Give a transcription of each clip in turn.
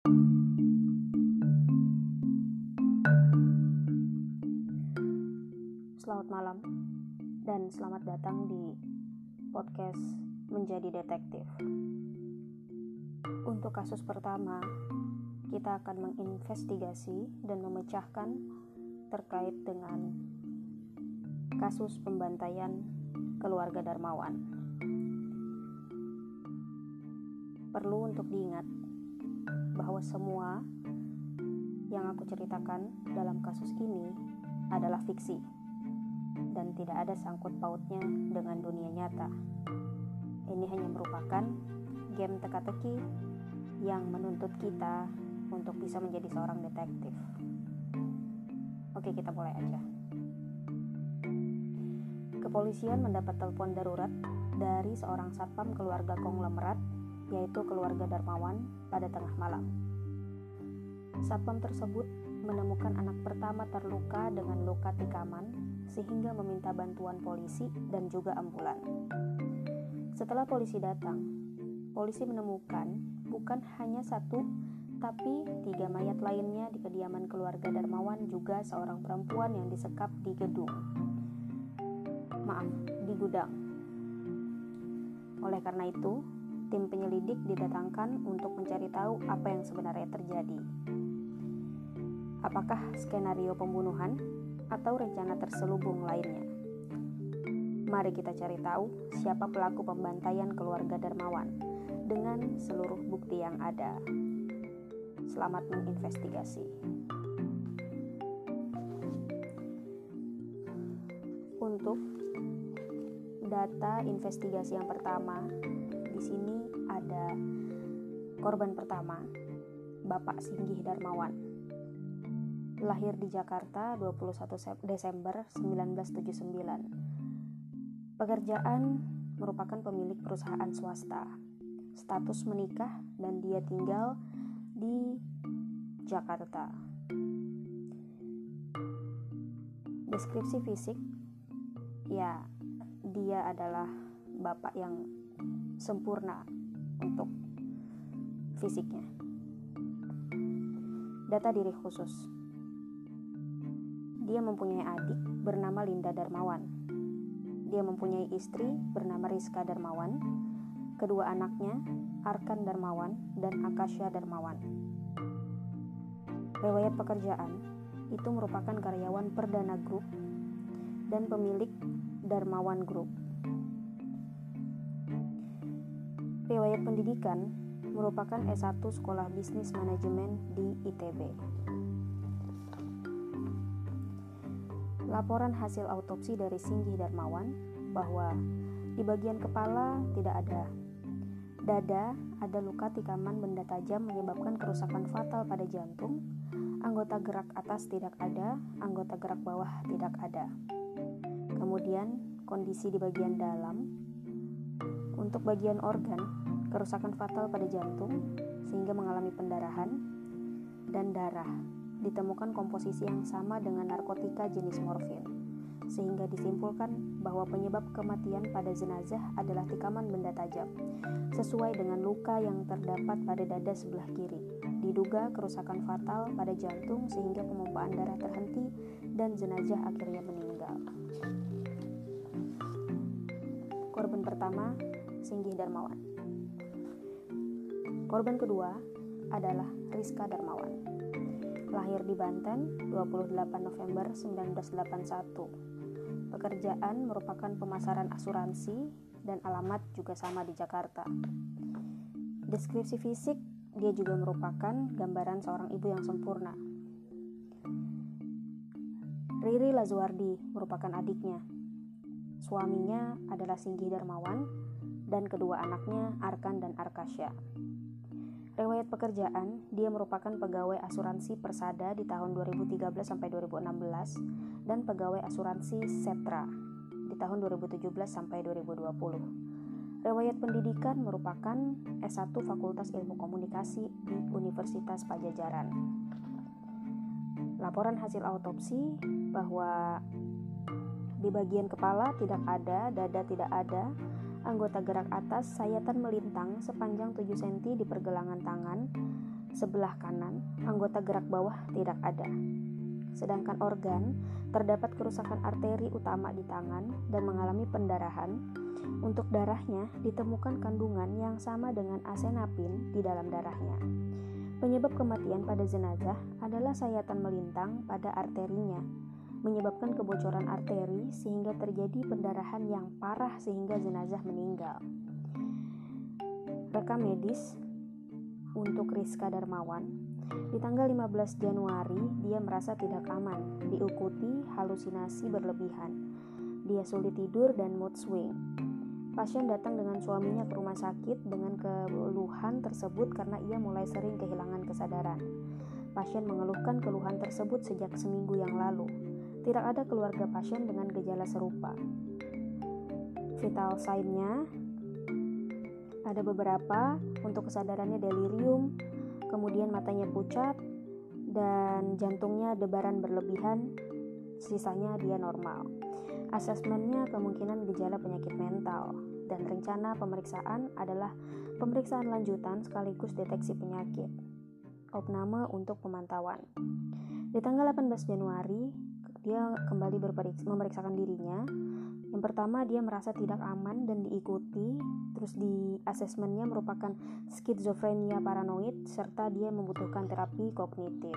Selamat malam dan selamat datang di podcast Menjadi Detektif. Untuk kasus pertama, kita akan menginvestigasi dan memecahkan terkait dengan kasus pembantaian keluarga Darmawan. Perlu untuk diingat bahwa semua yang aku ceritakan dalam kasus ini adalah fiksi dan tidak ada sangkut pautnya dengan dunia nyata. Ini hanya merupakan game teka-teki yang menuntut kita untuk bisa menjadi seorang detektif. Oke, kita mulai aja. Kepolisian mendapat telepon darurat dari seorang satpam keluarga konglomerat, yaitu keluarga Darmawan, pada tengah malam. Satpam tersebut menemukan anak pertama terluka dengan luka tikaman sehingga meminta bantuan polisi dan juga ambulan. Setelah polisi datang, polisi menemukan bukan hanya satu, tapi tiga mayat lainnya di kediaman keluarga Darmawan juga seorang perempuan yang disekap di gedung. Maaf, di gudang. Oleh karena itu, tim penyelidik didatangkan untuk mencari tahu apa yang sebenarnya terjadi. Apakah skenario pembunuhan atau rencana terselubung lainnya? Mari kita cari tahu siapa pelaku pembantaian keluarga Darmawan dengan seluruh bukti yang ada. Selamat menginvestigasi. Untuk data investigasi yang pertama, di sini ada korban pertama, Bapak Singgih Darmawan lahir di Jakarta 21 Desember 1979. Pekerjaan merupakan pemilik perusahaan swasta. Status menikah dan dia tinggal di Jakarta. Deskripsi fisik ya dia adalah bapak yang sempurna untuk fisiknya. Data diri khusus dia mempunyai adik bernama Linda Darmawan. Dia mempunyai istri bernama Rizka Darmawan, kedua anaknya Arkan Darmawan dan Akasha Darmawan. Riwayat pekerjaan itu merupakan karyawan Perdana Group dan pemilik Darmawan Group. Riwayat pendidikan merupakan S1 Sekolah Bisnis Manajemen di ITB. Laporan hasil autopsi dari Singgih Darmawan bahwa di bagian kepala tidak ada dada, ada luka tikaman benda tajam menyebabkan kerusakan fatal pada jantung, anggota gerak atas tidak ada, anggota gerak bawah tidak ada. Kemudian, kondisi di bagian dalam untuk bagian organ, kerusakan fatal pada jantung sehingga mengalami pendarahan dan darah ditemukan komposisi yang sama dengan narkotika jenis morfin, sehingga disimpulkan bahwa penyebab kematian pada jenazah adalah tikaman benda tajam, sesuai dengan luka yang terdapat pada dada sebelah kiri. Diduga kerusakan fatal pada jantung sehingga pemompaan darah terhenti dan jenazah akhirnya meninggal. Korban pertama, Singgih Darmawan. Korban kedua adalah Rizka Darmawan lahir di Banten 28 November 1981. Pekerjaan merupakan pemasaran asuransi dan alamat juga sama di Jakarta. Deskripsi fisik dia juga merupakan gambaran seorang ibu yang sempurna. Riri Lazuardi merupakan adiknya. Suaminya adalah Singgih Darmawan dan kedua anaknya Arkan dan Arkasya. Riwayat pekerjaan, dia merupakan pegawai asuransi Persada di tahun 2013 sampai 2016 dan pegawai asuransi Setra di tahun 2017 sampai 2020. Riwayat pendidikan merupakan S1 Fakultas Ilmu Komunikasi di Universitas Pajajaran. Laporan hasil autopsi bahwa di bagian kepala tidak ada, dada tidak ada, Anggota gerak atas sayatan melintang sepanjang 7 cm di pergelangan tangan sebelah kanan, anggota gerak bawah tidak ada. Sedangkan organ terdapat kerusakan arteri utama di tangan dan mengalami pendarahan. Untuk darahnya ditemukan kandungan yang sama dengan asenapin di dalam darahnya. Penyebab kematian pada jenazah adalah sayatan melintang pada arterinya, menyebabkan kebocoran arteri sehingga terjadi pendarahan yang parah sehingga jenazah meninggal. Rekam medis untuk Rizka Darmawan. Di tanggal 15 Januari, dia merasa tidak aman, diikuti halusinasi berlebihan. Dia sulit tidur dan mood swing. Pasien datang dengan suaminya ke rumah sakit dengan keluhan tersebut karena ia mulai sering kehilangan kesadaran. Pasien mengeluhkan keluhan tersebut sejak seminggu yang lalu. Tidak ada keluarga pasien dengan gejala serupa. Vital sign-nya ada beberapa untuk kesadarannya delirium, kemudian matanya pucat, dan jantungnya debaran berlebihan, sisanya dia normal. Asesmennya kemungkinan gejala penyakit mental, dan rencana pemeriksaan adalah pemeriksaan lanjutan sekaligus deteksi penyakit. Opname untuk pemantauan. Di tanggal 18 Januari, dia kembali memeriksakan dirinya yang pertama dia merasa tidak aman dan diikuti, terus di asesmennya merupakan skizofrenia paranoid serta dia membutuhkan terapi kognitif.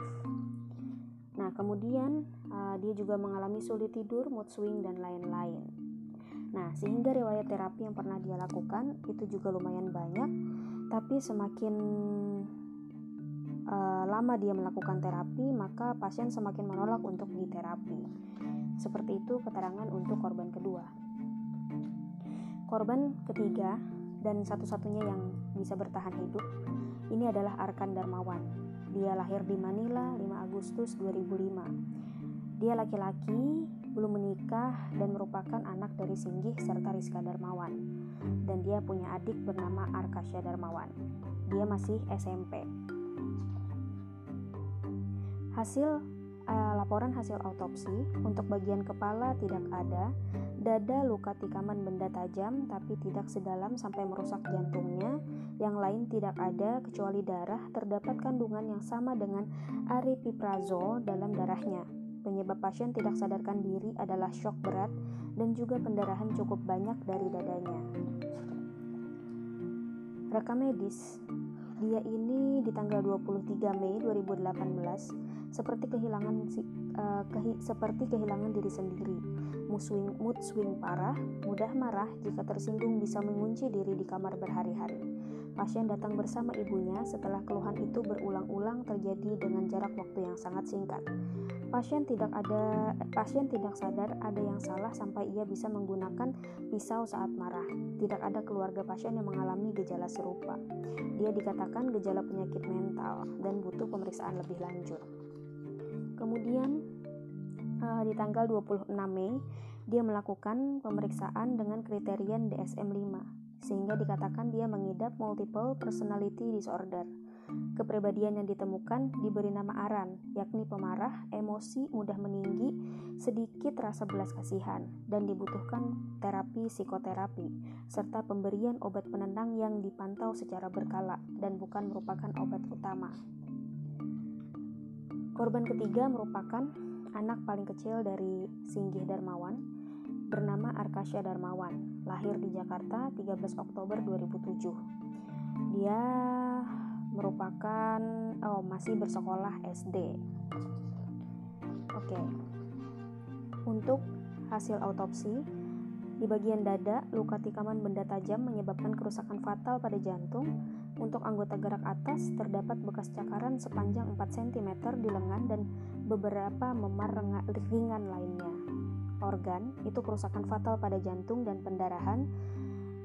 Nah, kemudian uh, dia juga mengalami sulit tidur, mood swing dan lain-lain. Nah, sehingga riwayat terapi yang pernah dia lakukan itu juga lumayan banyak, tapi semakin uh, lama dia melakukan terapi, maka pasien semakin menolak untuk diterapi. Seperti itu keterangan untuk korban kedua. Korban ketiga dan satu-satunya yang bisa bertahan hidup ini adalah Arkan Darmawan. Dia lahir di Manila 5 Agustus 2005. Dia laki-laki, belum menikah dan merupakan anak dari Singgih serta Rizka Darmawan. Dan dia punya adik bernama Arkasya Darmawan. Dia masih SMP. Hasil uh, laporan hasil autopsi untuk bagian kepala tidak ada, dada luka tikaman benda tajam tapi tidak sedalam sampai merusak jantungnya, yang lain tidak ada kecuali darah terdapat kandungan yang sama dengan aripiprazol dalam darahnya. Penyebab pasien tidak sadarkan diri adalah shock berat dan juga pendarahan cukup banyak dari dadanya. Rekam medis dia ini di tanggal 23 Mei 2018 seperti kehilangan uh, kehi, seperti kehilangan diri sendiri. Mood swing, mood swing parah, mudah marah jika tersinggung bisa mengunci diri di kamar berhari-hari. Pasien datang bersama ibunya setelah keluhan itu berulang-ulang terjadi dengan jarak waktu yang sangat singkat. Pasien tidak ada pasien tidak sadar ada yang salah sampai ia bisa menggunakan pisau saat marah. Tidak ada keluarga pasien yang mengalami gejala serupa. Dia dikatakan gejala penyakit mental dan butuh pemeriksaan lebih lanjut. Kemudian uh, di tanggal 26 Mei dia melakukan pemeriksaan dengan kriteria DSM-5 sehingga dikatakan dia mengidap multiple personality disorder. Kepribadian yang ditemukan diberi nama Aran, yakni pemarah, emosi, mudah meninggi, sedikit rasa belas kasihan, dan dibutuhkan terapi psikoterapi, serta pemberian obat penenang yang dipantau secara berkala dan bukan merupakan obat utama. Korban ketiga merupakan anak paling kecil dari Singgih Darmawan, bernama Arkasya Darmawan, lahir di Jakarta 13 Oktober 2007. Dia merupakan oh masih bersekolah SD. Oke. Untuk hasil autopsi di bagian dada, luka tikaman benda tajam menyebabkan kerusakan fatal pada jantung. Untuk anggota gerak atas, terdapat bekas cakaran sepanjang 4 cm di lengan dan beberapa memar ringan lainnya. Organ itu kerusakan fatal pada jantung dan pendarahan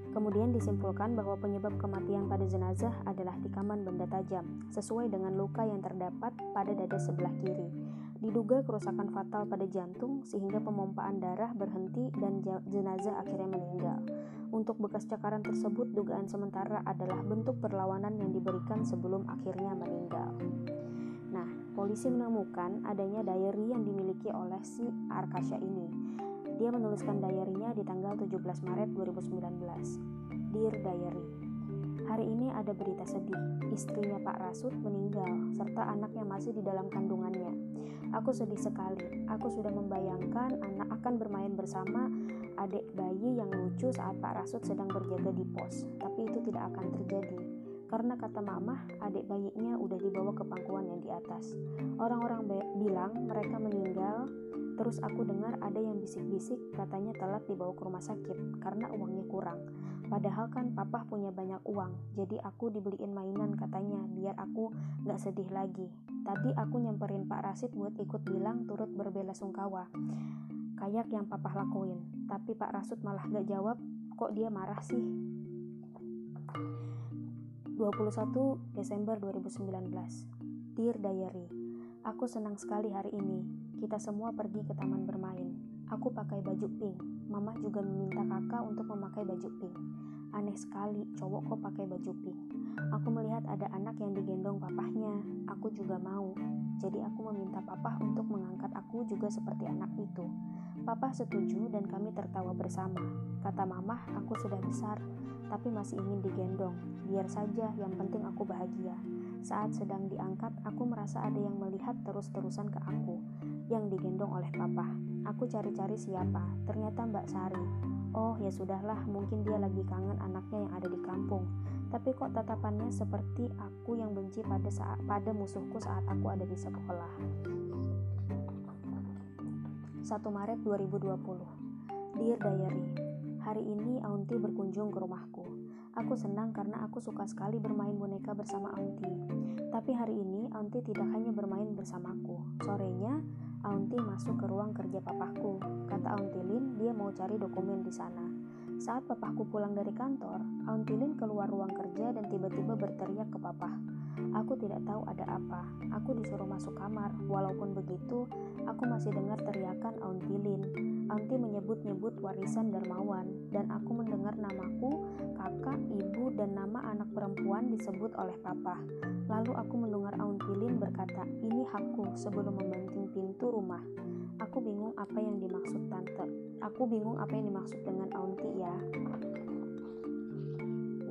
Kemudian disimpulkan bahwa penyebab kematian pada jenazah adalah tikaman benda tajam, sesuai dengan luka yang terdapat pada dada sebelah kiri. Diduga kerusakan fatal pada jantung sehingga pemompaan darah berhenti dan jenazah akhirnya meninggal. Untuk bekas cakaran tersebut, dugaan sementara adalah bentuk perlawanan yang diberikan sebelum akhirnya meninggal. Nah, polisi menemukan adanya diary yang dimiliki oleh si Arkasya ini dia menuliskan diary-nya di tanggal 17 Maret 2019. Dear Diary, Hari ini ada berita sedih. Istrinya Pak Rasut meninggal serta anaknya masih di dalam kandungannya. Aku sedih sekali. Aku sudah membayangkan anak akan bermain bersama adik bayi yang lucu saat Pak Rasut sedang berjaga di pos. Tapi itu tidak akan terjadi. Karena kata mamah, adik bayinya udah dibawa ke pangkuan yang di atas. Orang-orang bilang mereka meninggal Terus aku dengar ada yang bisik-bisik katanya telat dibawa ke rumah sakit karena uangnya kurang. Padahal kan papa punya banyak uang, jadi aku dibeliin mainan katanya biar aku gak sedih lagi. Tadi aku nyamperin Pak Rasid buat ikut bilang turut berbela sungkawa. Kayak yang papa lakuin, tapi Pak Rasid malah gak jawab, kok dia marah sih? 21 Desember 2019 Dear Diary Aku senang sekali hari ini kita semua pergi ke taman bermain. Aku pakai baju pink. Mama juga meminta kakak untuk memakai baju pink. Aneh sekali, cowok kok pakai baju pink. Aku melihat ada anak yang digendong papahnya. Aku juga mau. Jadi aku meminta papa untuk mengangkat aku juga seperti anak itu. Papa setuju dan kami tertawa bersama. Kata mama, aku sudah besar, tapi masih ingin digendong. Biar saja, yang penting aku bahagia. Saat sedang diangkat, aku merasa ada yang melihat terus-terusan ke aku, yang digendong oleh papa. Aku cari-cari siapa, ternyata Mbak Sari. Oh, ya sudahlah, mungkin dia lagi kangen anaknya yang ada di kampung. Tapi kok tatapannya seperti aku yang benci pada saat pada musuhku saat aku ada di sekolah. 1 Maret 2020 Dear Diary Hari ini Aunty berkunjung ke rumahku. Aku senang karena aku suka sekali bermain boneka bersama Aunty. Tapi hari ini Aunty tidak hanya bermain bersamaku. Sorenya, Aunty masuk ke ruang kerja papaku. Kata Aunty Lin, dia mau cari dokumen di sana. Saat papaku pulang dari kantor, Aunty Lin keluar ruang kerja dan tiba-tiba berteriak ke papa. Aku tidak tahu ada apa. Aku disuruh masuk kamar. Walaupun begitu, aku masih dengar teriakan Aunty Lin. Aunty menyebut-nyebut warisan dermawan, dan aku mendengar namaku, kakak, ibu, dan nama anak perempuan disebut oleh papa. Lalu aku mendengar Aunty Lin berkata, ini hakku sebelum membanting pintu rumah. Aku bingung apa yang dimaksud tante. Aku bingung apa yang dimaksud dengan Aunty ya.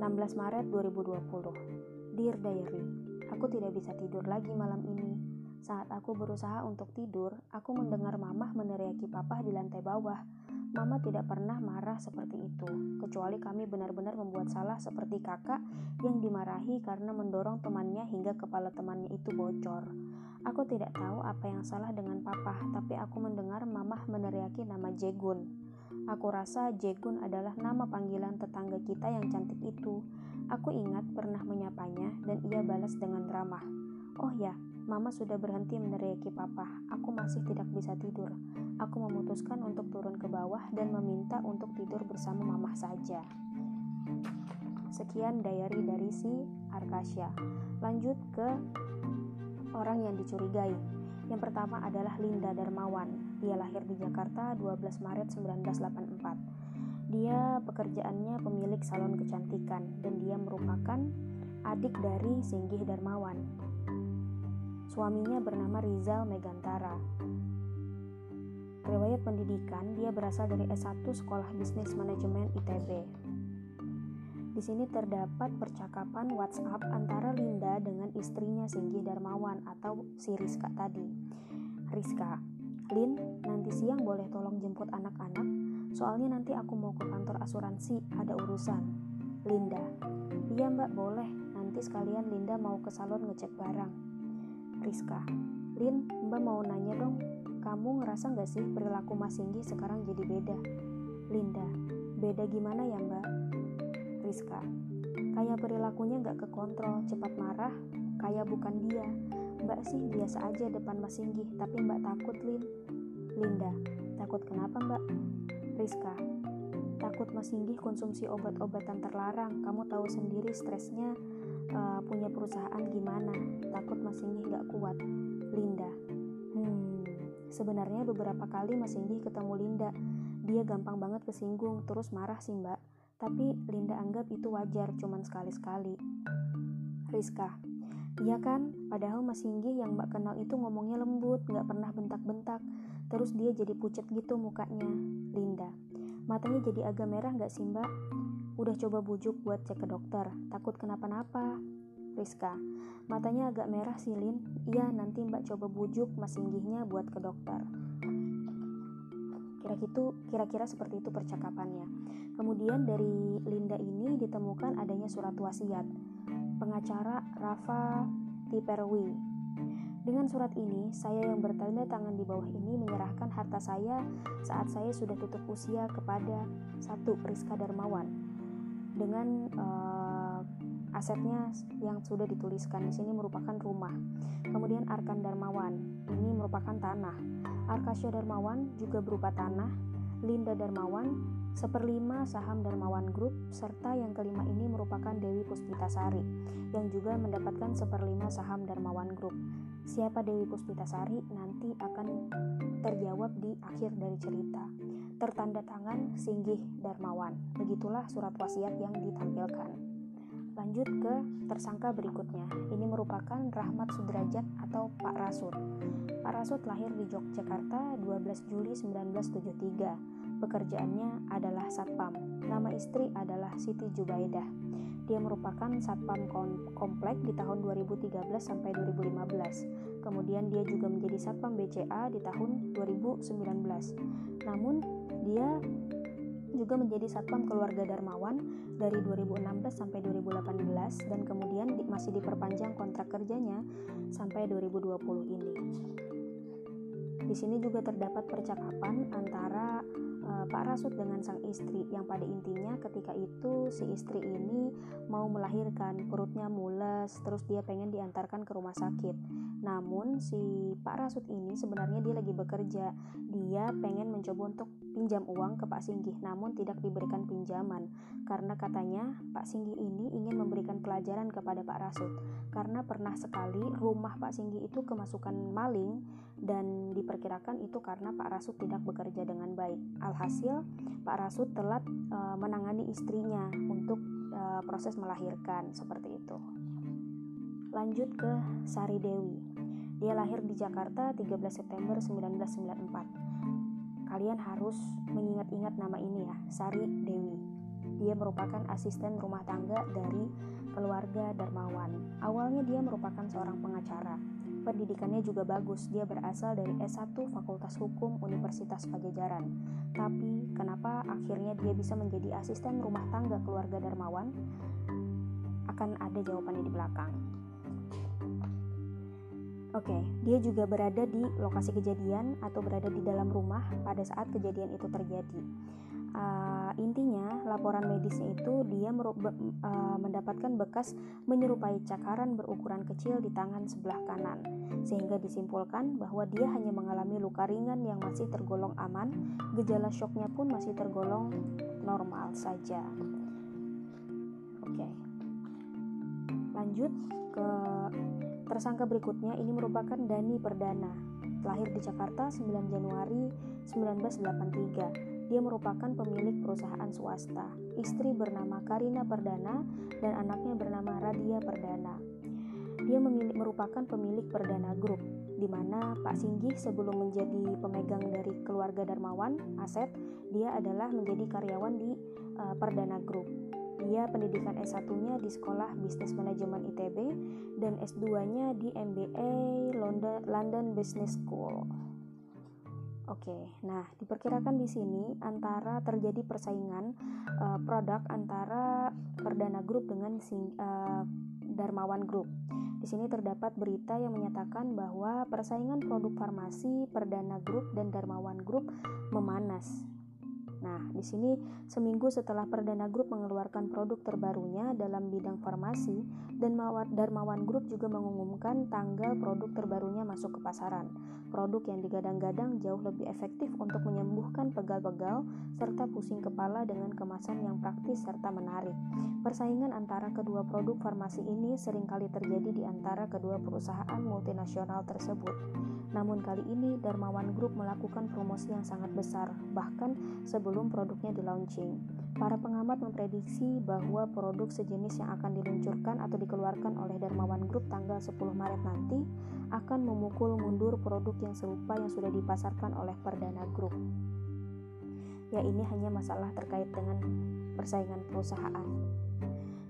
16 Maret 2020 Dear Diary, aku tidak bisa tidur lagi malam ini. Saat aku berusaha untuk tidur, aku mendengar mamah meneriaki papa di lantai bawah. Mama tidak pernah marah seperti itu, kecuali kami benar-benar membuat salah seperti kakak yang dimarahi karena mendorong temannya hingga kepala temannya itu bocor. Aku tidak tahu apa yang salah dengan papa, tapi aku mendengar mamah meneriaki nama Jegun. Aku rasa Jegun adalah nama panggilan tetangga kita yang cantik itu. Aku ingat pernah menyapanya dan ia balas dengan ramah. Oh ya, Mama sudah berhenti meneriaki papa. Aku masih tidak bisa tidur. Aku memutuskan untuk turun ke bawah dan meminta untuk tidur bersama mama saja. Sekian diary dari si Arkasya. Lanjut ke orang yang dicurigai. Yang pertama adalah Linda Darmawan. Dia lahir di Jakarta 12 Maret 1984. Dia pekerjaannya pemilik salon kecantikan dan dia merupakan adik dari Singgih Darmawan. Suaminya bernama Rizal Megantara. Riwayat pendidikan, dia berasal dari S1 Sekolah Bisnis Manajemen ITB. Di sini terdapat percakapan WhatsApp antara Linda dengan istrinya Singgi Darmawan atau si Rizka tadi. Rizka, Lin, nanti siang boleh tolong jemput anak-anak? Soalnya nanti aku mau ke kantor asuransi, ada urusan. Linda, iya mbak boleh, nanti sekalian Linda mau ke salon ngecek barang. Rizka Lin, mbak mau nanya dong Kamu ngerasa gak sih perilaku Mas Singgi sekarang jadi beda? Linda Beda gimana ya mbak? Rizka. Kayak perilakunya gak kekontrol, cepat marah Kayak bukan dia. Mbak sih biasa aja depan Mas Singgi Tapi mbak takut Lin. Linda Takut kenapa mbak? Rizka Takut Mas Singgi konsumsi obat-obatan terlarang. Kamu tahu sendiri stresnya uh, punya perusahaan gimana? Takut Mas Singgih gak kuat. Linda hmm sebenarnya beberapa kali Mas Singgih ketemu Linda. Dia gampang banget kesinggung terus marah sih mbak tapi Linda anggap itu wajar cuman sekali-sekali Rizka Iya kan, padahal Mas Singgih yang mbak kenal itu ngomongnya lembut, gak pernah bentak-bentak. Terus dia jadi pucat gitu mukanya. Linda, matanya jadi agak merah gak sih mbak? Udah coba bujuk buat cek ke dokter, takut kenapa-napa. Rizka, matanya agak merah silin. Iya, nanti mbak coba bujuk mas singgihnya buat ke dokter. Kira-kira kira-kira seperti itu percakapannya. Kemudian dari Linda ini ditemukan adanya surat wasiat. Pengacara Rafa Tiperwi dengan surat ini, saya yang bertanda tangan di bawah ini menyerahkan harta saya saat saya sudah tutup usia kepada satu Rizka Darmawan dengan uh, asetnya yang sudah dituliskan di sini merupakan rumah. Kemudian Arkan Darmawan ini merupakan tanah. Arkasya Darmawan juga berupa tanah. Linda Darmawan seperlima saham Darmawan Group serta yang kelima ini merupakan Dewi Puspitasari yang juga mendapatkan seperlima saham Darmawan Group. Siapa Dewi Puspitasari nanti akan terjawab di akhir dari cerita. Tertanda tangan Singgih Darmawan. Begitulah surat wasiat yang ditampilkan. Lanjut ke tersangka berikutnya. Ini merupakan Rahmat Sudrajat atau Pak Rasut. Pak Rasut lahir di Yogyakarta 12 Juli 1973. Pekerjaannya adalah satpam. Nama istri adalah Siti Jubaidah. Dia merupakan satpam komplek di tahun 2013 sampai 2015. Kemudian dia juga menjadi satpam BCA di tahun 2019. Namun dia juga menjadi satpam keluarga Darmawan dari 2016 sampai 2018 dan kemudian masih diperpanjang kontrak kerjanya sampai 2020 ini. Di sini juga terdapat percakapan antara uh, Pak Rasut dengan sang istri yang pada intinya ketika itu si istri ini mau melahirkan perutnya mules terus dia pengen diantarkan ke rumah sakit namun si Pak Rasut ini sebenarnya dia lagi bekerja dia pengen mencoba untuk pinjam uang ke Pak Singgih namun tidak diberikan pinjaman karena katanya Pak Singgih ini ingin memberikan pelajaran kepada Pak Rasut karena pernah sekali rumah Pak Singgih itu kemasukan maling dan diperkirakan itu karena Pak Rasut tidak bekerja dengan baik. Alhasil, Pak Rasut telat e, menangani istrinya untuk e, proses melahirkan seperti itu. Lanjut ke Sari Dewi. Dia lahir di Jakarta 13 September 1994. Kalian harus mengingat-ingat nama ini ya, Sari Dewi. Dia merupakan asisten rumah tangga dari keluarga Darmawan. Awalnya dia merupakan seorang pengacara Pendidikannya juga bagus, dia berasal dari S1 Fakultas Hukum Universitas Pajajaran. Tapi kenapa akhirnya dia bisa menjadi asisten rumah tangga keluarga Darmawan? Akan ada jawabannya di belakang. Oke, okay, dia juga berada di lokasi kejadian atau berada di dalam rumah pada saat kejadian itu terjadi uh, intinya laporan medisnya itu dia uh, mendapatkan bekas menyerupai cakaran berukuran kecil di tangan sebelah kanan sehingga disimpulkan bahwa dia hanya mengalami luka ringan yang masih tergolong aman gejala syoknya pun masih tergolong normal saja oke okay. lanjut ke tersangka berikutnya ini merupakan Dani Perdana lahir di Jakarta 9 Januari 1983 dia merupakan pemilik perusahaan swasta. Istri bernama Karina Perdana dan anaknya bernama Radia Perdana. Dia memiliki, merupakan pemilik Perdana Group, di mana Pak Singgih sebelum menjadi pemegang dari keluarga Darmawan, aset, dia adalah menjadi karyawan di uh, Perdana Group. Dia pendidikan S1-nya di Sekolah Bisnis Manajemen ITB dan S2-nya di MBA London, Business School. Oke, nah diperkirakan di sini antara terjadi persaingan uh, produk antara Perdana Group dengan sing, uh, Darmawan Group. Di sini terdapat berita yang menyatakan bahwa persaingan produk farmasi Perdana Group dan Darmawan Group memanas. Nah, di sini seminggu setelah Perdana Group mengeluarkan produk terbarunya dalam bidang farmasi dan Darmawan Group juga mengumumkan tanggal produk terbarunya masuk ke pasaran. Produk yang digadang-gadang jauh lebih efektif untuk menyembuhkan pegal-pegal serta pusing kepala dengan kemasan yang praktis serta menarik. Persaingan antara kedua produk farmasi ini sering kali terjadi di antara kedua perusahaan multinasional tersebut. Namun kali ini Darmawan Group melakukan promosi yang sangat besar, bahkan sebelum produknya di. Para pengamat memprediksi bahwa produk sejenis yang akan diluncurkan atau dikeluarkan oleh Darmawan Group tanggal 10 Maret nanti akan memukul mundur produk yang serupa yang sudah dipasarkan oleh Perdana Group. Ya ini hanya masalah terkait dengan persaingan perusahaan.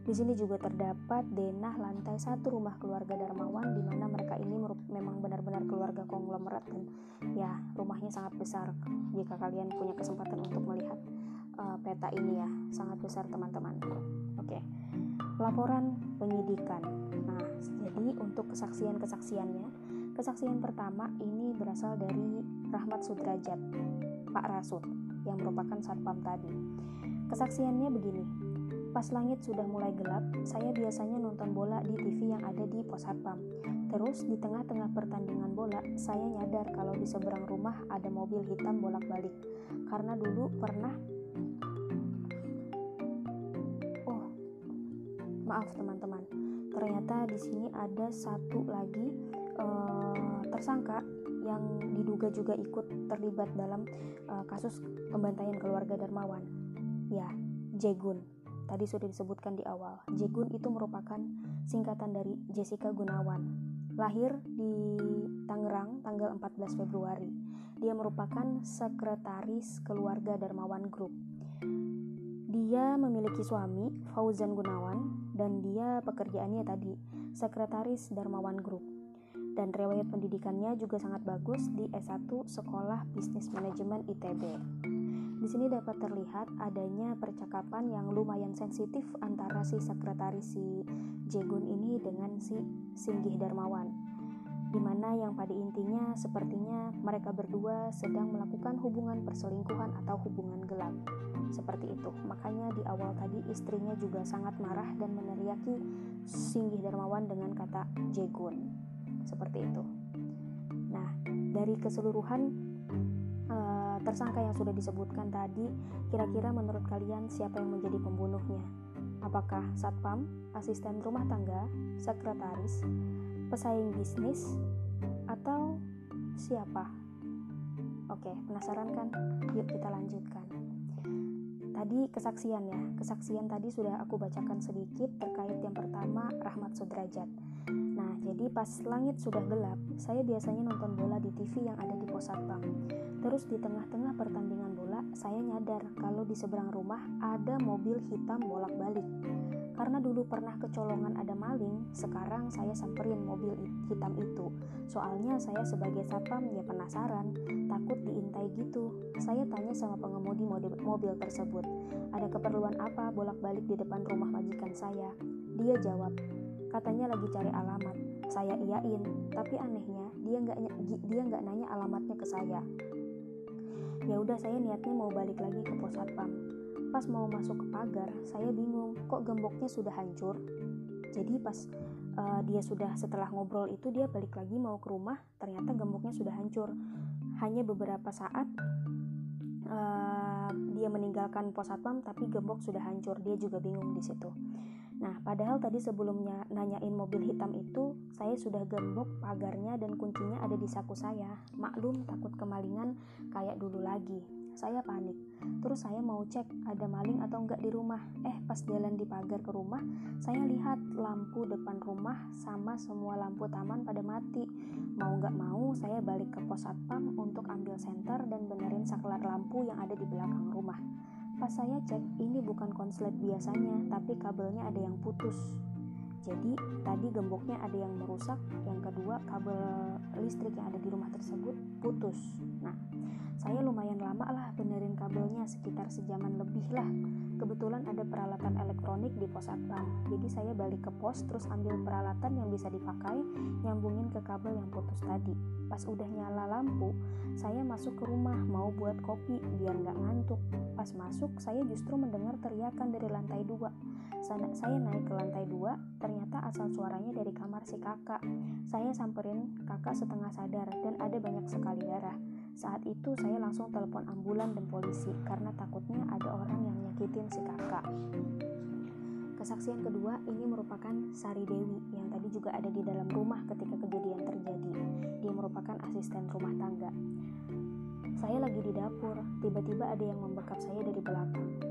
Di sini juga terdapat denah lantai satu rumah keluarga Darmawan di mana mereka ini memang benar-benar keluarga konglomerat dan ya rumahnya sangat besar. Jika kalian punya kesempatan untuk melihat uh, peta ini ya, sangat besar teman-teman. Oke. Laporan penyidikan. Nah, jadi untuk kesaksian-kesaksiannya, kesaksian pertama ini berasal dari Rahmat Sudrajat, Pak Rasut, yang merupakan satpam tadi. Kesaksiannya begini, Pas langit sudah mulai gelap, saya biasanya nonton bola di TV yang ada di pos satpam. Terus di tengah-tengah pertandingan bola, saya nyadar kalau di seberang rumah ada mobil hitam bolak-balik. Karena dulu pernah Oh, maaf teman-teman. Ternyata di sini ada satu lagi uh, tersangka yang diduga juga ikut terlibat dalam uh, kasus pembantaian keluarga Darmawan. Ya, Jegun. Tadi sudah disebutkan di awal, Jegun itu merupakan singkatan dari Jessica Gunawan. Lahir di Tangerang tanggal 14 Februari. Dia merupakan sekretaris keluarga Darmawan Group. Dia memiliki suami, Fauzan Gunawan, dan dia pekerjaannya tadi, sekretaris Darmawan Group. Dan riwayat pendidikannya juga sangat bagus di S1 Sekolah Bisnis Manajemen ITB. Di sini dapat terlihat adanya percakapan yang lumayan sensitif antara si sekretaris si Jegun ini dengan si Singgih Darmawan. Di mana yang pada intinya sepertinya mereka berdua sedang melakukan hubungan perselingkuhan atau hubungan gelap. Seperti itu. Makanya di awal tadi istrinya juga sangat marah dan meneriaki Singgih Darmawan dengan kata Jegun. Seperti itu. Nah, dari keseluruhan tersangka yang sudah disebutkan tadi, kira-kira menurut kalian siapa yang menjadi pembunuhnya? Apakah satpam, asisten rumah tangga, sekretaris, pesaing bisnis, atau siapa? Oke, penasaran kan? Yuk kita lanjutkan. Tadi kesaksian ya, kesaksian tadi sudah aku bacakan sedikit terkait yang pertama Rahmat Sudrajat. Nah, jadi pas langit sudah gelap, saya biasanya nonton bola di TV yang ada di pos satpam. Terus di tengah-tengah pertandingan bola, saya nyadar kalau di seberang rumah ada mobil hitam bolak-balik. Karena dulu pernah kecolongan ada maling, sekarang saya samperin mobil hitam itu. Soalnya saya sebagai satpam ya penasaran, takut diintai gitu. Saya tanya sama pengemudi mobil tersebut, ada keperluan apa bolak-balik di depan rumah majikan saya? Dia jawab, Katanya lagi cari alamat. Saya iyain, tapi anehnya dia nggak dia nggak nanya alamatnya ke saya. Ya udah saya niatnya mau balik lagi ke pos satpam. Pas mau masuk ke pagar, saya bingung kok gemboknya sudah hancur. Jadi pas uh, dia sudah setelah ngobrol itu dia balik lagi mau ke rumah, ternyata gemboknya sudah hancur. Hanya beberapa saat uh, dia meninggalkan pos satpam tapi gembok sudah hancur. Dia juga bingung di situ. Nah, padahal tadi sebelumnya nanyain mobil hitam itu, saya sudah gembok pagarnya dan kuncinya ada di saku saya. Maklum takut kemalingan kayak dulu lagi. Saya panik. Terus saya mau cek ada maling atau enggak di rumah. Eh, pas jalan di pagar ke rumah, saya lihat lampu depan rumah sama semua lampu taman pada mati. Mau nggak mau, saya balik ke pos satpam untuk ambil senter dan benerin saklar lampu yang ada di belakang rumah. Pas saya cek, ini bukan konslet biasanya, tapi kabelnya ada yang putus. Jadi, tadi gemboknya ada yang merusak, yang kedua kabel listrik yang ada di rumah tersebut putus. Nah, saya lumayan benerin kabelnya, sekitar sejaman lebih lah. Kebetulan ada peralatan elektronik di pos satpam, jadi saya balik ke pos terus ambil peralatan yang bisa dipakai, nyambungin ke kabel yang putus tadi. Pas udah nyala lampu, saya masuk ke rumah mau buat kopi biar nggak ngantuk. Pas masuk, saya justru mendengar teriakan dari lantai dua. Saya naik ke lantai dua, ternyata asal suaranya dari kamar si kakak. Saya samperin kakak setengah sadar dan ada banyak sekali darah. Saat itu saya langsung telepon ambulan dan polisi karena takutnya ada orang yang nyakitin si kakak. Kesaksian kedua ini merupakan Sari Dewi yang tadi juga ada di dalam rumah ketika kejadian terjadi. Dia merupakan asisten rumah tangga. Saya lagi di dapur, tiba-tiba ada yang membekap saya dari belakang.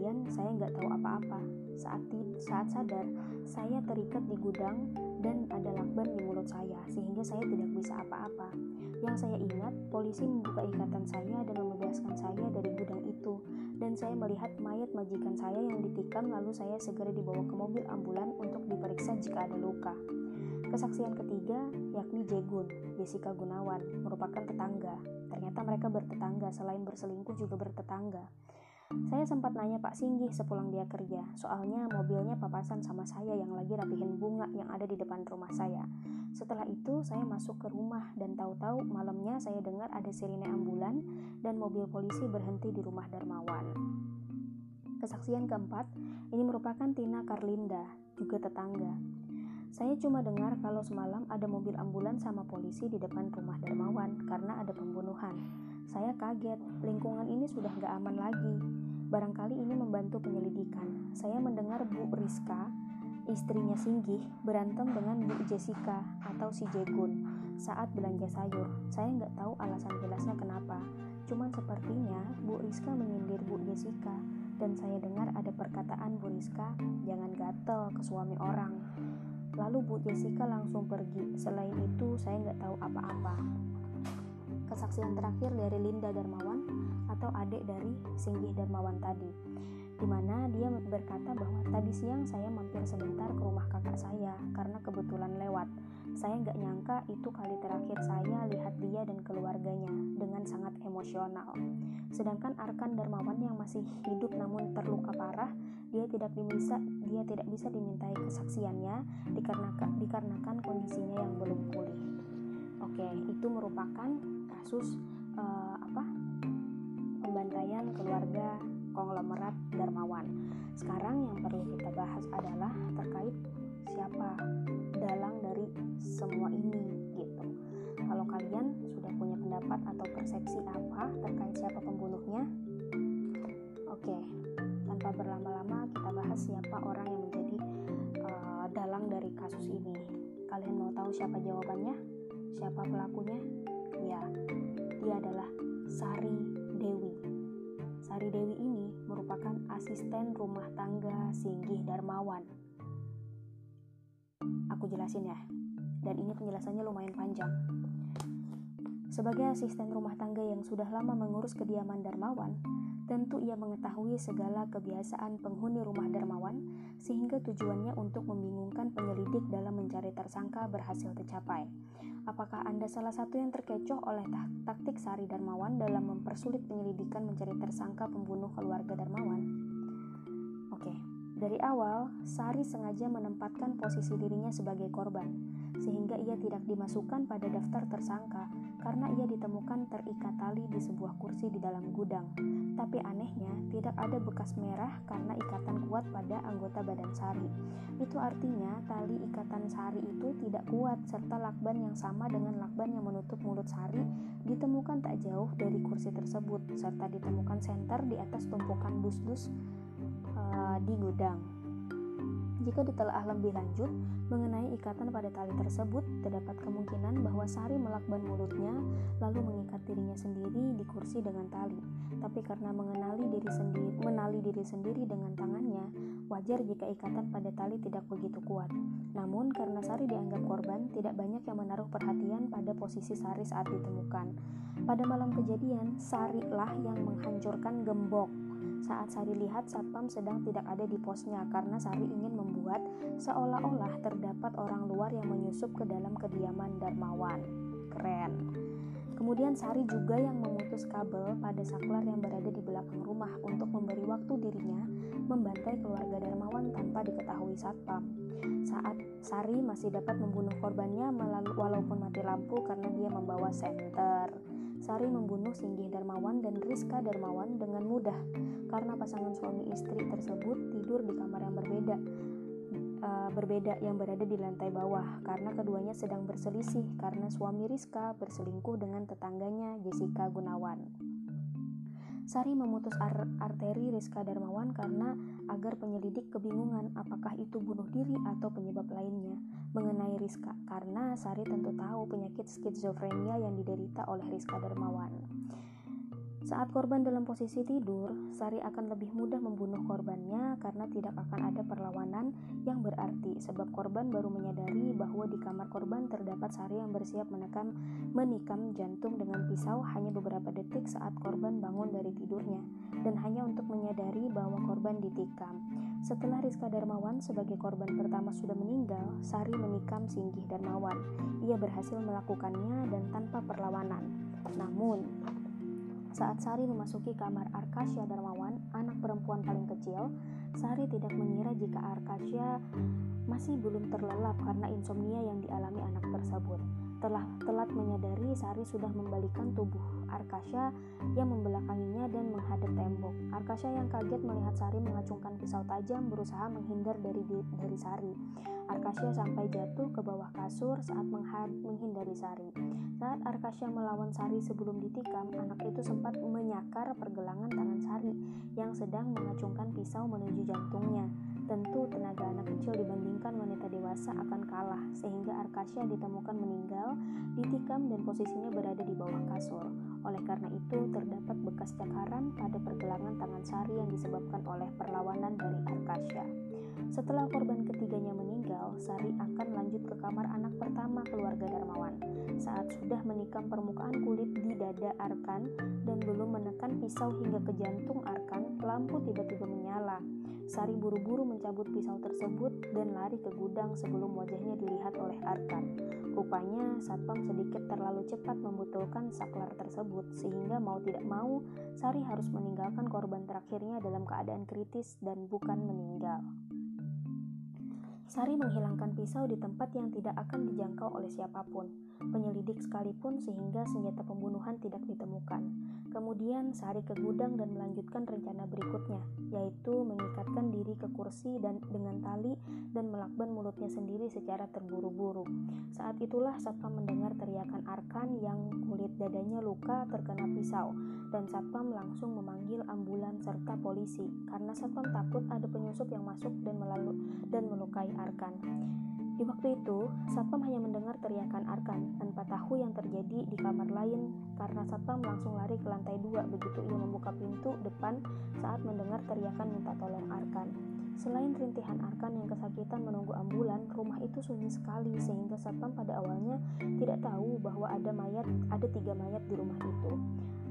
Kemudian saya nggak tahu apa-apa. Saat, saat sadar, saya terikat di gudang dan ada lakban di mulut saya, sehingga saya tidak bisa apa-apa. Yang saya ingat, polisi membuka ikatan saya dan membebaskan saya dari gudang itu, dan saya melihat mayat majikan saya yang ditikam lalu saya segera dibawa ke mobil ambulan untuk diperiksa jika ada luka. Kesaksian ketiga yakni Jegun, Jessica Gunawan, merupakan tetangga. Ternyata mereka bertetangga, selain berselingkuh juga bertetangga. Saya sempat nanya Pak Singgih sepulang dia kerja, soalnya mobilnya papasan sama saya yang lagi rapihin bunga yang ada di depan rumah saya. Setelah itu, saya masuk ke rumah dan tahu-tahu malamnya saya dengar ada sirine ambulan dan mobil polisi berhenti di rumah Darmawan. Kesaksian keempat, ini merupakan Tina Karlinda, juga tetangga. Saya cuma dengar kalau semalam ada mobil ambulan sama polisi di depan rumah Darmawan karena ada pembunuhan. Saya kaget, lingkungan ini sudah gak aman lagi. Barangkali ini membantu penyelidikan. Saya mendengar Bu Rizka, istrinya Singgih, berantem dengan Bu Jessica atau si Jegun saat belanja sayur. Saya nggak tahu alasan jelasnya kenapa. Cuman sepertinya Bu Rizka menyindir Bu Jessica dan saya dengar ada perkataan Bu Rizka, jangan gatel ke suami orang. Lalu Bu Jessica langsung pergi. Selain itu, saya nggak tahu apa-apa kesaksian terakhir dari Linda Darmawan atau adik dari Singgih Darmawan tadi di mana dia berkata bahwa tadi siang saya mampir sebentar ke rumah kakak saya karena kebetulan lewat. Saya nggak nyangka itu kali terakhir saya lihat dia dan keluarganya dengan sangat emosional. Sedangkan Arkan Darmawan yang masih hidup namun terluka parah, dia tidak bisa dia tidak bisa dimintai kesaksiannya dikarenakan dikarenakan kondisinya yang belum pulih. Oke, itu merupakan kasus uh, apa pembantaian keluarga konglomerat Darmawan. Sekarang yang perlu kita bahas adalah terkait siapa dalang dari semua ini gitu. Kalau kalian sudah punya pendapat atau persepsi apa terkait siapa pembunuhnya? Oke, tanpa berlama-lama kita bahas siapa orang yang menjadi uh, dalang dari kasus ini. Kalian mau tahu siapa jawabannya? Siapa pelakunya? Ya, dia adalah Sari Dewi. Sari Dewi ini merupakan asisten rumah tangga Singgih Darmawan. Aku jelasin ya, dan ini penjelasannya lumayan panjang. Sebagai asisten rumah tangga yang sudah lama mengurus kediaman Darmawan, tentu ia mengetahui segala kebiasaan penghuni rumah Darmawan, sehingga tujuannya untuk membingungkan penyelidik dalam mencari tersangka berhasil tercapai. Apakah Anda salah satu yang terkecoh oleh taktik Sari Darmawan dalam mempersulit penyelidikan mencari tersangka pembunuh keluarga Darmawan? Oke, dari awal, Sari sengaja menempatkan posisi dirinya sebagai korban, sehingga ia tidak dimasukkan pada daftar tersangka karena ia ditemukan terikat tali di sebuah kursi di dalam gudang. Tapi anehnya, tidak ada bekas merah karena ikatan kuat pada anggota badan Sari. Itu artinya tali ikatan Sari itu tidak kuat serta lakban yang sama dengan lakban yang menutup mulut Sari ditemukan tak jauh dari kursi tersebut serta ditemukan senter di atas tumpukan dus-dus uh, di gudang. Jika ditelaah lebih lanjut mengenai ikatan pada tali tersebut, terdapat kemungkinan bahwa Sari melakban mulutnya lalu mengikat dirinya sendiri di kursi dengan tali. Tapi karena mengenali diri sendiri, menali diri sendiri dengan tangannya, wajar jika ikatan pada tali tidak begitu kuat. Namun karena Sari dianggap korban, tidak banyak yang menaruh perhatian pada posisi Sari saat ditemukan. Pada malam kejadian, Sari lah yang menghancurkan gembok saat Sari lihat satpam sedang tidak ada di posnya karena Sari ingin membuat seolah-olah terdapat orang luar yang menyusup ke dalam kediaman Darmawan. Keren. Kemudian Sari juga yang memutus kabel pada saklar yang berada di belakang rumah untuk memberi waktu dirinya membantai keluarga Darmawan tanpa diketahui satpam. Saat Sari masih dapat membunuh korbannya walaupun mati lampu karena dia membawa senter. Sari membunuh Singgih Darmawan dan Rizka Darmawan dengan mudah karena pasangan suami istri tersebut tidur di kamar yang berbeda uh, berbeda yang berada di lantai bawah karena keduanya sedang berselisih karena suami Rizka berselingkuh dengan tetangganya Jessica Gunawan. Sari memutus ar arteri Rizka Darmawan karena agar penyelidik kebingungan apakah itu bunuh diri atau penyebab lainnya mengenai Rizka karena Sari tentu tahu penyakit skizofrenia yang diderita oleh Rizka Darmawan. Saat korban dalam posisi tidur, Sari akan lebih mudah membunuh korbannya karena tidak akan ada perlawanan yang berarti sebab korban baru menyadari bahwa di kamar korban terdapat Sari yang bersiap menekan menikam jantung dengan pisau hanya beberapa detik saat korban bangun dari tidurnya dan hanya untuk menyadari bahwa korban ditikam. Setelah Rizka Darmawan sebagai korban pertama sudah meninggal, Sari menikam Singgih Darmawan. Ia berhasil melakukannya dan tanpa perlawanan. Namun, saat Sari memasuki kamar Arkasya Darmawan, anak perempuan paling kecil, Sari tidak mengira jika Arkasya masih belum terlelap karena insomnia yang dialami anak tersebut. Telah telat menyadari Sari sudah membalikan tubuh Arkasya yang membelakanginya dan menghadap tembok. Arkasya yang kaget melihat Sari mengacungkan pisau tajam berusaha menghindar dari dari Sari. Arkasya sampai jatuh ke bawah kasur saat menghindari Sari. Saat Arkasya melawan Sari sebelum ditikam, anak itu sempat menyakar pergelangan tangan Sari yang sedang mengacungkan pisau menuju jantungnya. Tentu tenaga anak kecil dibandingkan wanita dewasa akan kalah, sehingga Arkasya ditemukan meninggal, ditikam dan posisinya berada di bawah kasur. Oleh karena itu, terdapat bekas cakaran pada pergelangan tangan Sari yang disebabkan oleh perlawanan dari Arkasya. Setelah korban ketiganya meninggal, Sari akan lanjut ke kamar anak pertama keluarga Darmawan. Saat sudah menikam permukaan kulit di dada Arkan dan belum menekan pisau hingga ke jantung Arkan, lampu tiba-tiba menyala. Sari buru-buru mencabut pisau tersebut dan lari ke gudang sebelum wajahnya dilihat oleh Arkan. Rupanya, Satpam sedikit terlalu cepat membetulkan saklar tersebut, sehingga mau tidak mau, Sari harus meninggalkan korban terakhirnya dalam keadaan kritis dan bukan meninggal. Sari menghilangkan pisau di tempat yang tidak akan dijangkau oleh siapa pun, penyelidik sekalipun sehingga senjata pembunuhan tidak ditemukan. Kemudian Sari ke gudang dan melanjutkan rencana berikutnya, yaitu mengikatkan diri ke kursi dan dengan tali dan melakban mulutnya sendiri secara terburu-buru. Saat itulah Satpam mendengar teriakan Arkan yang kulit dadanya luka terkena pisau, dan Satpam langsung memanggil ambulan serta polisi karena Satpam takut ada penyusup yang masuk dan melalu dan melukai Arkan. Di waktu itu, Satpam hanya mendengar teriakan Arkan tanpa tahu yang terjadi di kamar lain karena Satpam langsung lari ke lantai dua begitu ia membuka pintu depan saat mendengar teriakan minta tolong Arkan. Selain rintihan Arkan yang kesakitan menunggu ambulan, rumah itu sunyi sekali sehingga Satpam pada awalnya tidak tahu bahwa ada mayat, ada tiga mayat di rumah itu.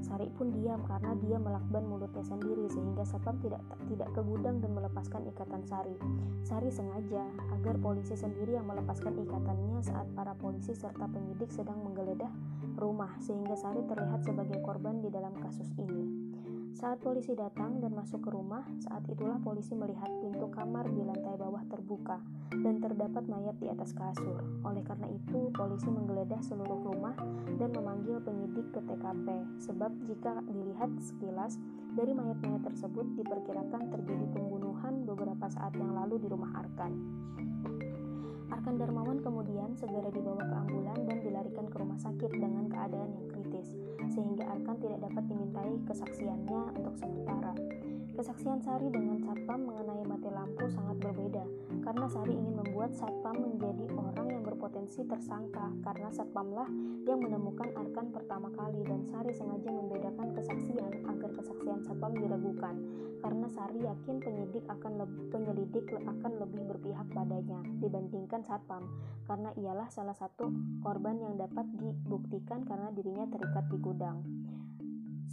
Sari pun diam karena dia melakban mulutnya sendiri sehingga Satpam tidak tidak ke gudang dan melepaskan ikatan Sari. Sari sengaja agar polisi sendiri yang melepaskan ikatannya saat para polisi serta penyidik sedang menggeledah rumah sehingga Sari terlihat sebagai korban di dalam kasus ini. Saat polisi datang dan masuk ke rumah, saat itulah polisi melihat pintu kamar di lantai bawah terbuka dan terdapat mayat di atas kasur. Oleh karena itu, polisi menggeledah seluruh rumah dan memanggil penyidik ke TKP. Sebab jika dilihat sekilas, dari mayat-mayat tersebut diperkirakan terjadi pembunuhan beberapa saat yang lalu di rumah Arkan. Arkan Darmawan kemudian segera dibawa ke ambulan dan dilarikan ke rumah sakit dengan keadaan yang kritis, sehingga Arkan tidak dapat dimintai kesaksiannya untuk sementara. Kesaksian Sari dengan Satpam mengenai mati lampu sangat berbeda, karena Sari ingin membuat Satpam menjadi orang yang berpotensi tersangka, karena Satpamlah yang menemukan Arkan pertama kali dan Sari sengaja membedakan kesaksian agar kesaksian Satpam diragukan, karena Sari yakin penyidik akan lebih, penyelidik akan lebih berpihak padanya dibandingkan Satpam, karena ialah salah satu korban yang dapat dibuktikan karena dirinya terikat di gudang.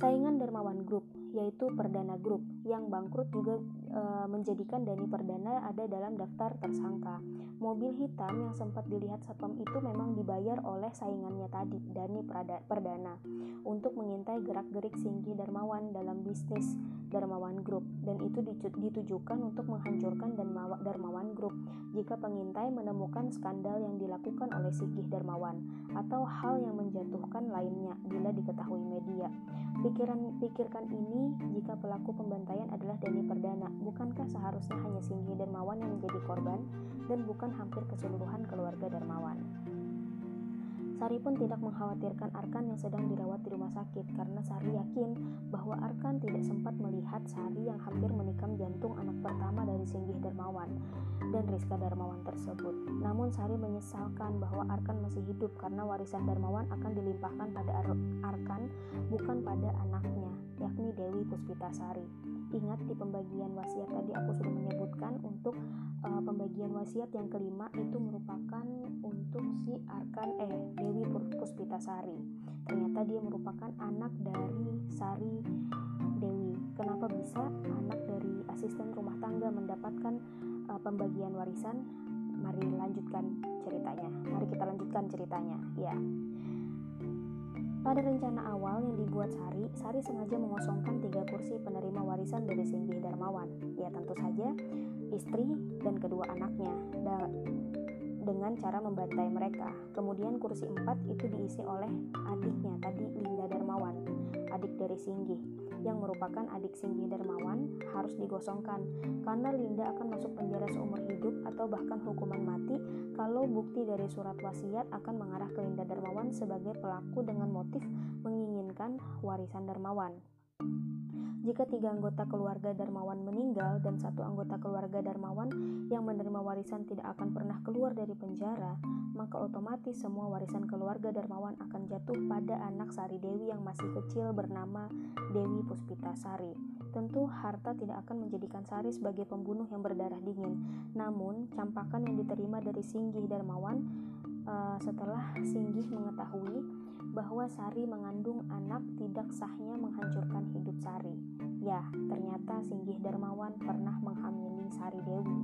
Saingan Dermawan Group, yaitu Perdana Group, yang bangkrut juga e, menjadikan Dani Perdana ada dalam daftar tersangka. Mobil hitam yang sempat dilihat satpam itu memang dibayar oleh saingannya tadi, Dani Perdana, untuk mengintai gerak-gerik Singgi Darmawan dalam bisnis Darmawan Group, dan itu ditujukan untuk menghancurkan Darmawan Group jika pengintai menemukan skandal yang dilakukan oleh Singgih Darmawan atau hal yang menjatuhkan lainnya bila diketahui media. Pikiran pikirkan ini jika pelaku pembantaian adalah Dani Perdana, bukankah seharusnya hanya Singgi Darmawan yang menjadi korban dan bukan hampir keseluruhan keluarga Darmawan? Sari pun tidak mengkhawatirkan Arkan yang sedang dirawat di rumah sakit karena Sari yakin bahwa Arkan tidak sempat melihat Sari yang hampir menikam jantung anak pertama dari Singgih Darmawan dan Rizka Darmawan tersebut. Namun Sari menyesalkan bahwa Arkan masih hidup karena warisan Darmawan akan dilimpahkan pada Ar Arkan bukan pada anaknya, yakni Dewi Puspitasari. Ingat di pembagian wasiat tadi aku sudah menyebutkan untuk uh, pembagian wasiat yang kelima itu merupakan untuk si Arkan eh Dewi Puspitasari. Ternyata dia merupakan anak dari Sari Dewi. Kenapa bisa anak dari asisten rumah tangga mendapatkan uh, pembagian warisan? Mari lanjutkan ceritanya. Mari kita lanjutkan ceritanya. Ya. Pada rencana awal yang dibuat Sari, Sari sengaja mengosongkan tiga kursi penerima warisan dari Singgih Darmawan. Ya tentu saja istri dan kedua anaknya dengan cara membantai mereka. Kemudian kursi empat itu diisi oleh adiknya tadi Linda Darmawan, adik dari Singgih, yang merupakan adik Singgih Darmawan harus digosongkan karena Linda akan masuk penjara seumur hidup atau bahkan hukuman mati kalau bukti dari surat wasiat akan mengarah ke Linda Darmawan sebagai pelaku dengan motif menginginkan warisan Darmawan. Jika tiga anggota keluarga Darmawan meninggal dan satu anggota keluarga Darmawan yang menerima warisan tidak akan pernah keluar dari penjara, maka otomatis semua warisan keluarga Darmawan akan jatuh pada anak Sari Dewi yang masih kecil bernama Dewi Puspita Sari. Tentu harta tidak akan menjadikan Sari sebagai pembunuh yang berdarah dingin. Namun, campakan yang diterima dari Singgih Darmawan uh, setelah Singgih mengetahui bahwa Sari mengandung anak tidak sahnya menghancurkan hidup Sari. Ya, ternyata Singgih Darmawan pernah menghamili Sari Dewi.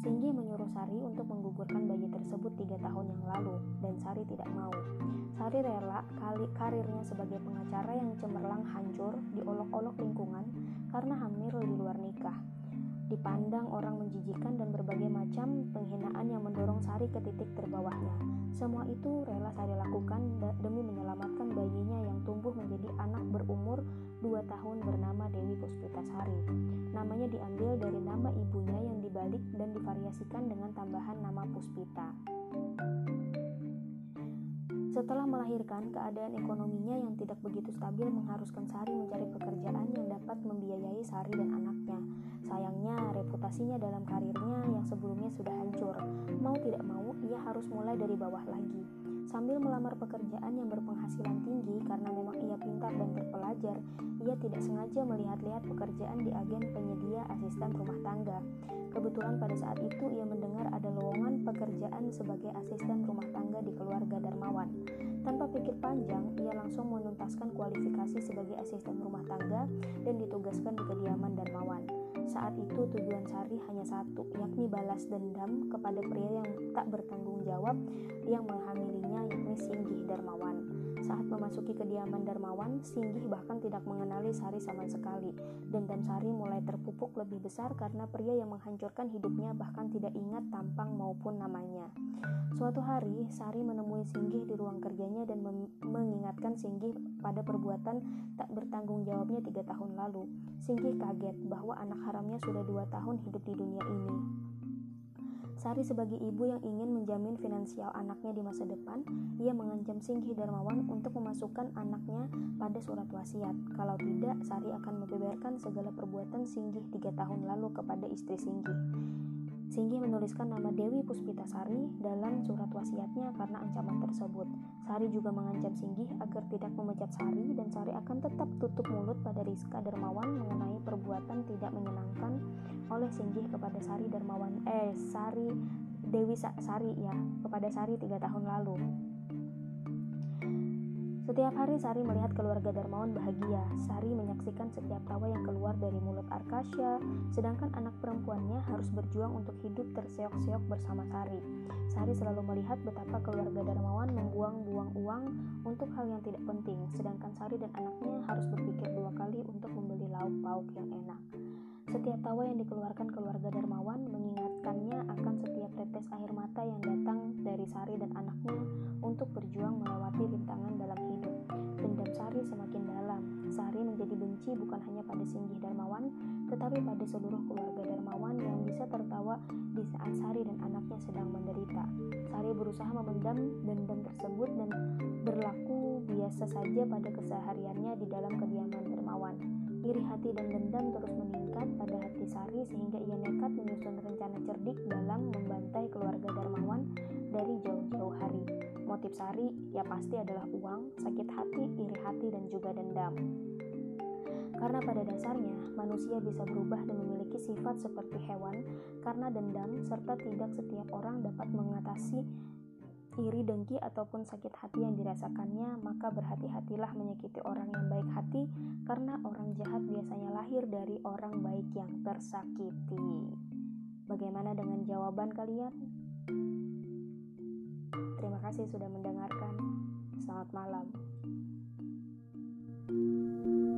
Singgih menyuruh Sari untuk menggugurkan bayi tersebut tiga tahun yang lalu, dan Sari tidak mau. Sari rela kali karirnya sebagai pengacara yang cemerlang hancur diolok-olok lingkungan karena hamil di luar nikah dipandang orang menjijikan dan berbagai macam penghinaan yang mendorong Sari ke titik terbawahnya. Semua itu rela Sari lakukan demi menyelamatkan bayinya yang tumbuh menjadi anak berumur 2 tahun bernama Dewi Puspita Sari. Namanya diambil dari nama ibunya yang dibalik dan divariasikan dengan tambahan nama Puspita. Setelah melahirkan, keadaan ekonominya yang tidak begitu stabil mengharuskan Sari mencari pekerjaan yang dapat membiayai Sari dan anaknya. Sayangnya, reputasinya dalam karirnya yang sebelumnya sudah hancur. Mau tidak mau, ia harus mulai dari bawah lagi. Sambil melamar pekerjaan yang berpenghasilan tinggi karena memang ia pintar dan terpelajar, ia tidak sengaja melihat-lihat pekerjaan di agen penyedia asisten rumah tangga. Kebetulan pada saat itu ia mendengar ada lowongan pekerjaan sebagai asisten rumah tangga di keluarga Darmawan. Tanpa pikir panjang, ia langsung menuntaskan kualifikasi sebagai asisten rumah tangga dan ditugaskan di kediaman Darmawan. Saat itu tujuan Sari hanya satu, yakni balas dendam kepada pria yang tak bertanggung jawab yang menghamilinya, yakni Singgih Darmawan. Saat memasuki kediaman Darmawan, Singgih bahkan tidak mengenali Sari sama sekali. Dendam Sari mulai terpupuk lebih besar karena pria yang menghancurkan hidupnya bahkan tidak ingat tampang maupun namanya. Suatu hari, Sari menemui Singgih di ruang kerjanya dan mengingatkan Singgih pada perbuatan tak bertanggung jawabnya tiga tahun lalu. Singgih kaget bahwa anak haramnya sudah dua tahun hidup di dunia ini. Sari sebagai ibu yang ingin menjamin finansial anaknya di masa depan, ia mengancam Singgi Darmawan untuk memasukkan anaknya pada surat wasiat. Kalau tidak, Sari akan membeberkan segala perbuatan Singgih tiga tahun lalu kepada istri Singgih. Singgi menuliskan nama Dewi Puspitasari dalam surat wasiatnya karena ancaman tersebut. Sari juga mengancam Singgi agar tidak memecat Sari dan Sari akan tetap tutup mulut pada Rizka Darmawan mengenai perbuatan tidak menyenangkan oleh Singgi kepada Sari Darmawan eh Sari Dewi Sari ya kepada Sari tiga tahun lalu. Setiap hari Sari melihat keluarga Darmawan bahagia. Sari menyaksikan setiap tawa yang keluar dari mulut Arkasya, sedangkan anak perempuannya harus berjuang untuk hidup terseok-seok bersama Sari. Sari selalu melihat betapa keluarga Darmawan membuang-buang uang untuk hal yang tidak penting, sedangkan Sari dan anaknya harus berpikir dua kali untuk membeli lauk pauk yang enak. Setiap tawa yang dikeluarkan keluarga Darmawan mengingatkannya akan setiap tetes air mata yang datang dari Sari dan anaknya untuk berjuang melewati rintangan dalam hidup. Dendam Sari semakin dalam. Sari menjadi benci bukan hanya pada Singgih Darmawan, tetapi pada seluruh keluarga Darmawan yang bisa tertawa di saat Sari dan anaknya sedang menderita. Sari berusaha memendam dendam tersebut dan berlaku biasa saja pada kesehariannya di dalam kediaman Darmawan. Iri hati dan dendam terus meningkat pada hati Sari sehingga ia nekat menyusun rencana cerdik dalam membantai keluarga Darmawan dari jauh-jauh hari. Motif Sari ya pasti adalah uang, sakit hati, iri hati, dan juga dendam. Karena pada dasarnya manusia bisa berubah dan memiliki sifat seperti hewan karena dendam serta tidak setiap orang dapat mengatasi iri dengki ataupun sakit hati yang dirasakannya maka berhati-hatilah menyakiti orang yang baik hati karena orang jahat biasanya lahir dari orang baik yang tersakiti. Bagaimana dengan jawaban kalian? Terima kasih sudah mendengarkan. Selamat malam. thank you